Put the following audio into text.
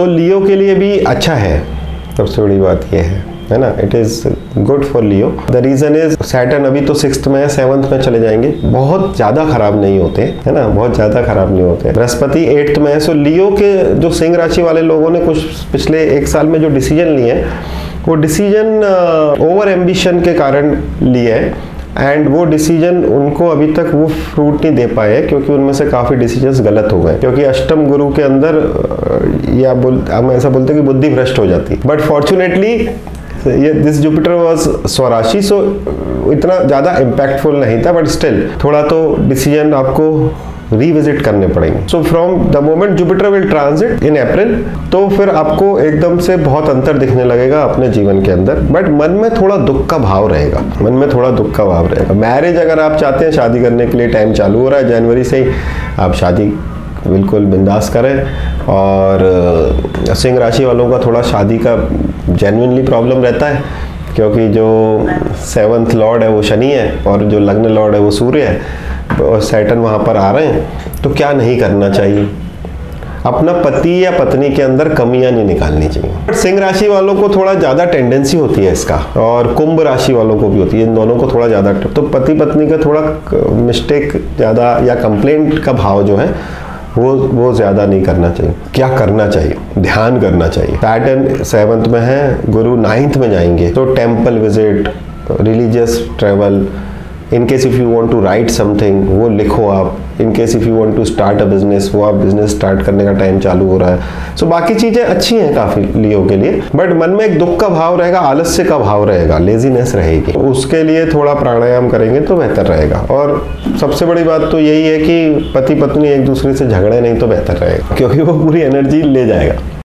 तो लियो के लिए भी अच्छा है। सबसे बड़ी बात यह है है ना? It is good for Leo the reason is Saturn अभी तो सिक्स में सेवंथ में चले जाएँगे। बहुत ज़्यादा खराब नहीं होते, है ना? बहुत ज़्यादा खराब नहीं होते। बृहस्पति एट्थ में है सो लियो के जो सिंह राशि वाले लोगों ने कुछ पिछले एक साल में जो डिसीज़न लिए, वो डिसीज़न ओवर एम्बिशन के कारण लिए हैं। एंड वो डिसीज़न उनको अभी तक वो फ्रूट नहीं दे पाए, क्योंकि उनमें से काफ़ी डिसीज़न गलत हो गए। क्योंकि अष्टम गुरु के अंदर या बोल, हम ऐसा बोलते हैं कि बुद्धि भ्रष्ट हो जाती। बट फॉर्चुनेटली ये दिस जुपिटर वाज स्वराशि सो इतना ज़्यादा इम्पैक्टफुल नहीं था बट स्टिल थोड़ा तो डिसीज़न आपको रिविजिट करने पड़ेंगे। So from the moment Jupiter will transit in April तो फिर आपको एकदम से बहुत अंतर दिखने लगेगा अपने जीवन के अंदर। बट मन में थोड़ा दुख का भाव रहेगा। मन में थोड़ा दुख का भाव रहेगा। मैरिज अगर आप चाहते हैं, शादी करने के लिए टाइम चालू हो रहा है जनवरी से ही, आप शादी बिल्कुल बिंदास करें। और सिंह राशि वालों का थोड़ा शादी का जेन्यनली प्रॉब्लम रहता है। क्योंकि जो सेवन्थ लॉर्ड है वो शनि है और जो लग्न लॉर्ड है वो सूर्य है। सैटन वहाँ पर आ रहे हैं तो क्या नहीं करना चाहिए? अपना पति या पत्नी के अंदर कमियाँ नहीं निकालनी चाहिए। सिंह राशि वालों को थोड़ा ज़्यादा टेंडेंसी होती है इसका, और कुंभ राशि वालों को भी होती है, इन दोनों को थोड़ा ज़्यादा तो पति पत्नी का थोड़ा मिस्टेक ज़्यादा या कंप्लेंट का भाव जो है, वो वो ज़्यादा नहीं करना चाहिए। क्या करना चाहिए? ध्यान करना चाहिए। पैटर्न सेवंथ में है, गुरु नाइन्थ में जाएँगे तो temple visit religious travel in case if you want to write something वो लिखो आप। In case if you want to start a business वो आप बिज़नेस स्टार्ट करने का टाइम चालू हो रहा है। सो so, बाकी चीज़ें अच्छी हैं काफ़ी लियो के लिए। बट मन में एक दुख का भाव रहेगा आलस्य का भाव रहेगा लेजीनेस रहेगी। उसके लिए थोड़ा प्राणायाम करेंगे तो बेहतर रहेगा। और सबसे बड़ी बात तो यही है कि पति पत्नी एक दूसरे से झगड़े नहीं तो बेहतर रहेगा क्योंकि वो पूरी एनर्जी ले जाएगा।